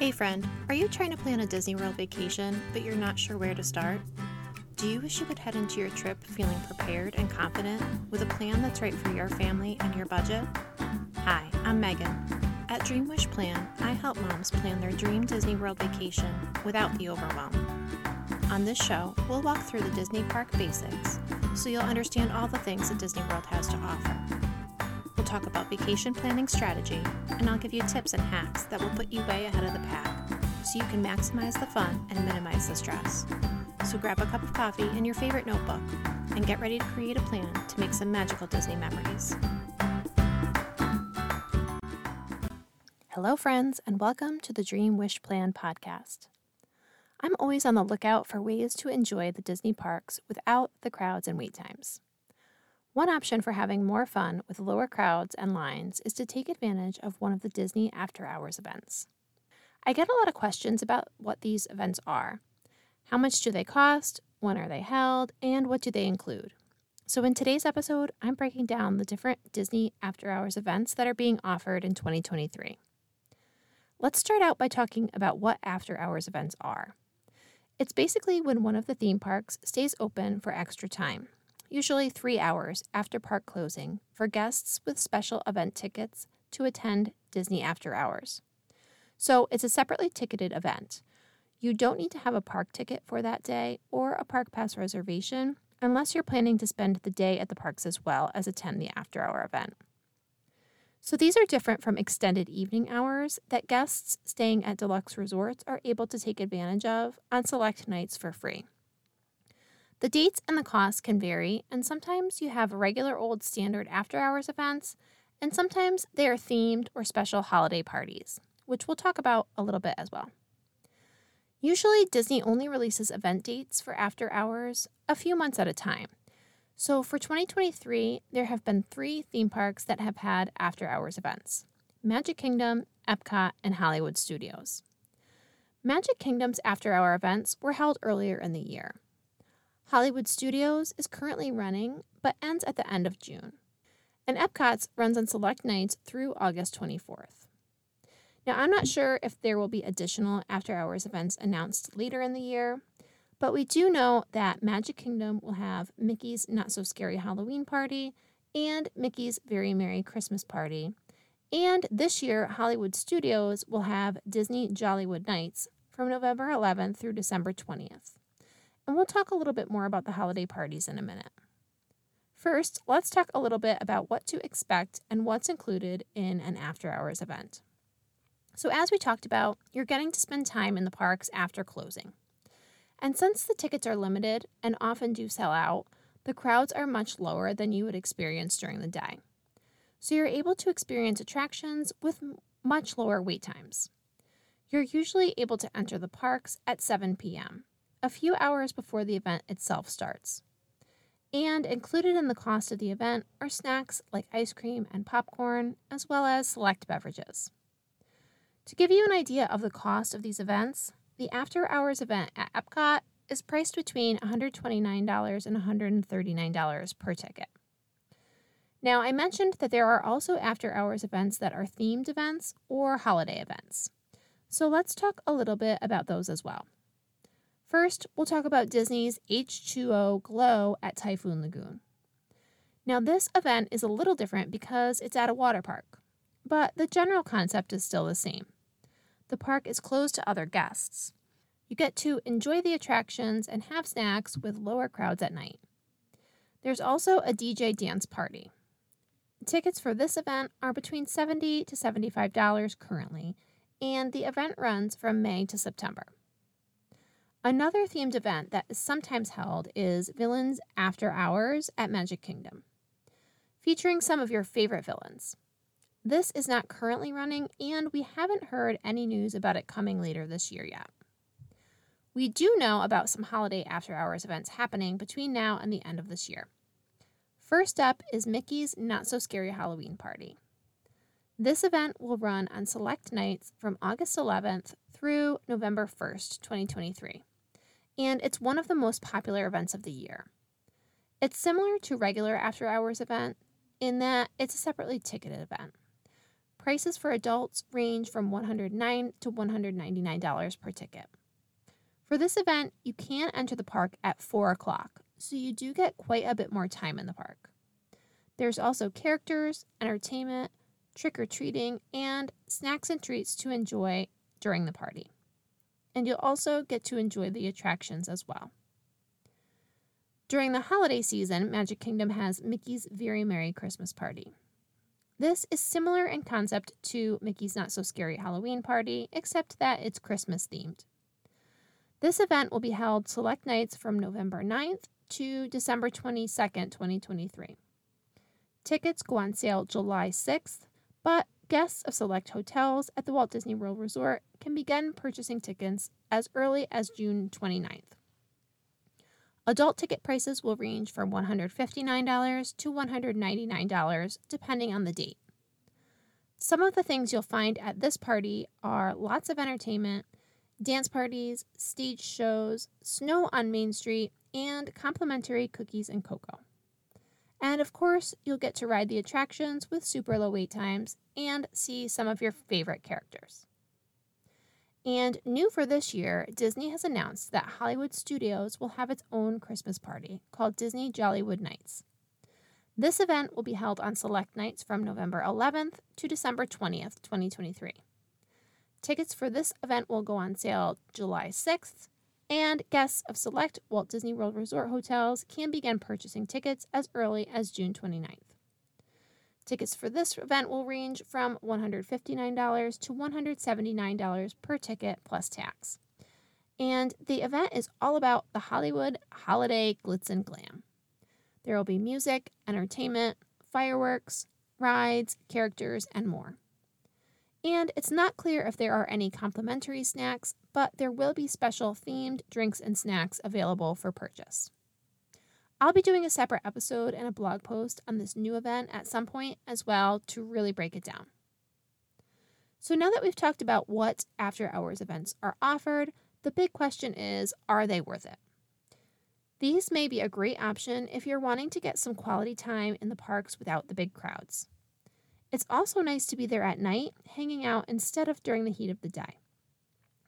Hey friend, are you trying to plan a Disney World vacation, but you're not sure where to start? Do you wish you could head into your trip feeling prepared and confident with a plan that's right for your family and your budget? Hi, I'm Megan. At Dream Wish Plan, I help moms plan their dream Disney World vacation without the overwhelm. On this show, we'll walk through the Disney park basics so you'll understand all the things that Disney World has to offer. Talk about vacation planning strategy, and I'll give you tips and hacks that will put you way ahead of the pack so you can maximize the fun and minimize the stress. So grab a cup of coffee and your favorite notebook and get ready to create a plan to make some magical Disney memories. Hello, friends, and welcome to the Dream Wish Plan podcast. I'm always on the lookout for ways to enjoy the Disney parks without the crowds and wait times. One option for having more fun with lower crowds and lines is to take advantage of one of the Disney After Hours events. I get a lot of questions about what these events are. How much do they cost? When are they held? And what do they include? So, in today's episode, I'm breaking down the different Disney After Hours events that are being offered in 2023. Let's start out by talking about what After Hours events are. It's basically when one of the theme parks stays open for extra time, usually three hours after park closing, for guests with special event tickets to attend Disney After Hours. So it's a separately ticketed event. You don't need to have a park ticket for that day or a park pass reservation unless you're planning to spend the day at the parks as well as attend the after hour event. So these are different from extended evening hours that guests staying at deluxe resorts are able to take advantage of on select nights for free. The dates and the costs can vary, and sometimes you have regular old standard after hours events, and sometimes they are themed or special holiday parties, which we'll talk about a little bit as well. Usually, Disney only releases event dates for after hours a few months at a time. So for 2023, there have been three theme parks that have had after hours events Magic Kingdom, Epcot, and Hollywood Studios. Magic Kingdom's after hour events were held earlier in the year. Hollywood Studios is currently running, but ends at the end of June. And Epcot's runs on select nights through August 24th. Now, I'm not sure if there will be additional after hours events announced later in the year, but we do know that Magic Kingdom will have Mickey's Not So Scary Halloween Party and Mickey's Very Merry Christmas Party. And this year, Hollywood Studios will have Disney Jollywood Nights from November 11th through December 20th and we'll talk a little bit more about the holiday parties in a minute. First, let's talk a little bit about what to expect and what's included in an after hours event. So, as we talked about, you're getting to spend time in the parks after closing. And since the tickets are limited and often do sell out, the crowds are much lower than you would experience during the day. So, you're able to experience attractions with much lower wait times. You're usually able to enter the parks at 7 p.m a few hours before the event itself starts. And included in the cost of the event are snacks like ice cream and popcorn, as well as select beverages. To give you an idea of the cost of these events, the after hours event at Epcot is priced between $129 and $139 per ticket. Now, I mentioned that there are also after hours events that are themed events or holiday events. So let's talk a little bit about those as well. First, we'll talk about Disney's H2O Glow at Typhoon Lagoon. Now, this event is a little different because it's at a water park, but the general concept is still the same. The park is closed to other guests. You get to enjoy the attractions and have snacks with lower crowds at night. There's also a DJ dance party. Tickets for this event are between 70 to $75 currently, and the event runs from May to September. Another themed event that is sometimes held is Villains After Hours at Magic Kingdom, featuring some of your favorite villains. This is not currently running, and we haven't heard any news about it coming later this year yet. We do know about some holiday after hours events happening between now and the end of this year. First up is Mickey's Not So Scary Halloween Party. This event will run on select nights from August 11th through November 1st, 2023 and it's one of the most popular events of the year. It's similar to regular after hours event in that it's a separately ticketed event. Prices for adults range from 109 to $199 per ticket. For this event, you can enter the park at 4 o'clock, so you do get quite a bit more time in the park. There's also characters, entertainment, trick or treating, and snacks and treats to enjoy during the party. And you'll also get to enjoy the attractions as well. During the holiday season, Magic Kingdom has Mickey's Very Merry Christmas Party. This is similar in concept to Mickey's Not So Scary Halloween Party, except that it's Christmas themed. This event will be held select nights from November 9th to December 22nd, 2023. Tickets go on sale July 6th, but guests of select hotels at the Walt Disney World Resort can begin purchasing tickets as early as June 29th. Adult ticket prices will range from $159 to $199, depending on the date. Some of the things you'll find at this party are lots of entertainment, dance parties, stage shows, snow on Main Street, and complimentary cookies and cocoa. And of course, you'll get to ride the attractions with super low wait times and see some of your favorite characters. And new for this year, Disney has announced that Hollywood Studios will have its own Christmas party called Disney Jollywood Nights. This event will be held on select nights from November 11th to December 20th, 2023. Tickets for this event will go on sale July 6th, and guests of select Walt Disney World Resort hotels can begin purchasing tickets as early as June 29th. Tickets for this event will range from $159 to $179 per ticket plus tax. And the event is all about the Hollywood holiday glitz and glam. There will be music, entertainment, fireworks, rides, characters, and more. And it's not clear if there are any complimentary snacks, but there will be special themed drinks and snacks available for purchase. I'll be doing a separate episode and a blog post on this new event at some point as well to really break it down. So, now that we've talked about what after hours events are offered, the big question is are they worth it? These may be a great option if you're wanting to get some quality time in the parks without the big crowds. It's also nice to be there at night, hanging out instead of during the heat of the day.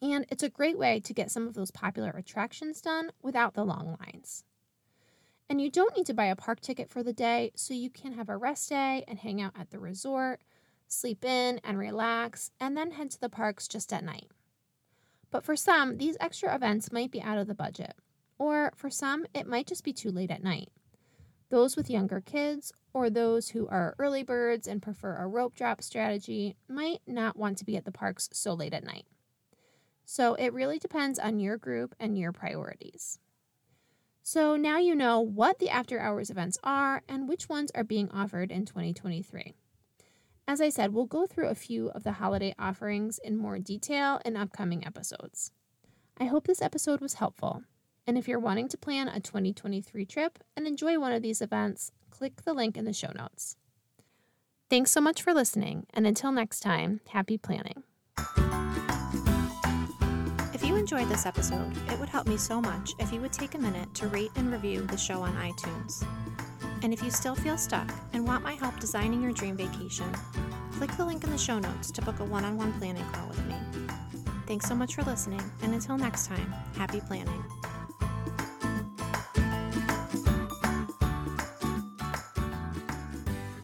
And it's a great way to get some of those popular attractions done without the long lines. And you don't need to buy a park ticket for the day, so you can have a rest day and hang out at the resort, sleep in and relax, and then head to the parks just at night. But for some, these extra events might be out of the budget, or for some, it might just be too late at night. Those with younger kids or those who are early birds and prefer a rope drop strategy might not want to be at the parks so late at night. So it really depends on your group and your priorities. So now you know what the after hours events are and which ones are being offered in 2023. As I said, we'll go through a few of the holiday offerings in more detail in upcoming episodes. I hope this episode was helpful. And if you're wanting to plan a 2023 trip and enjoy one of these events, click the link in the show notes. Thanks so much for listening, and until next time, happy planning If you enjoyed this episode, it would help me so much if you would take a minute to rate and review the show on iTunes. And if you still feel stuck and want my help designing your dream vacation, click the link in the show notes to book a one on one planning call with me. Thanks so much for listening, and until next time, happy planning.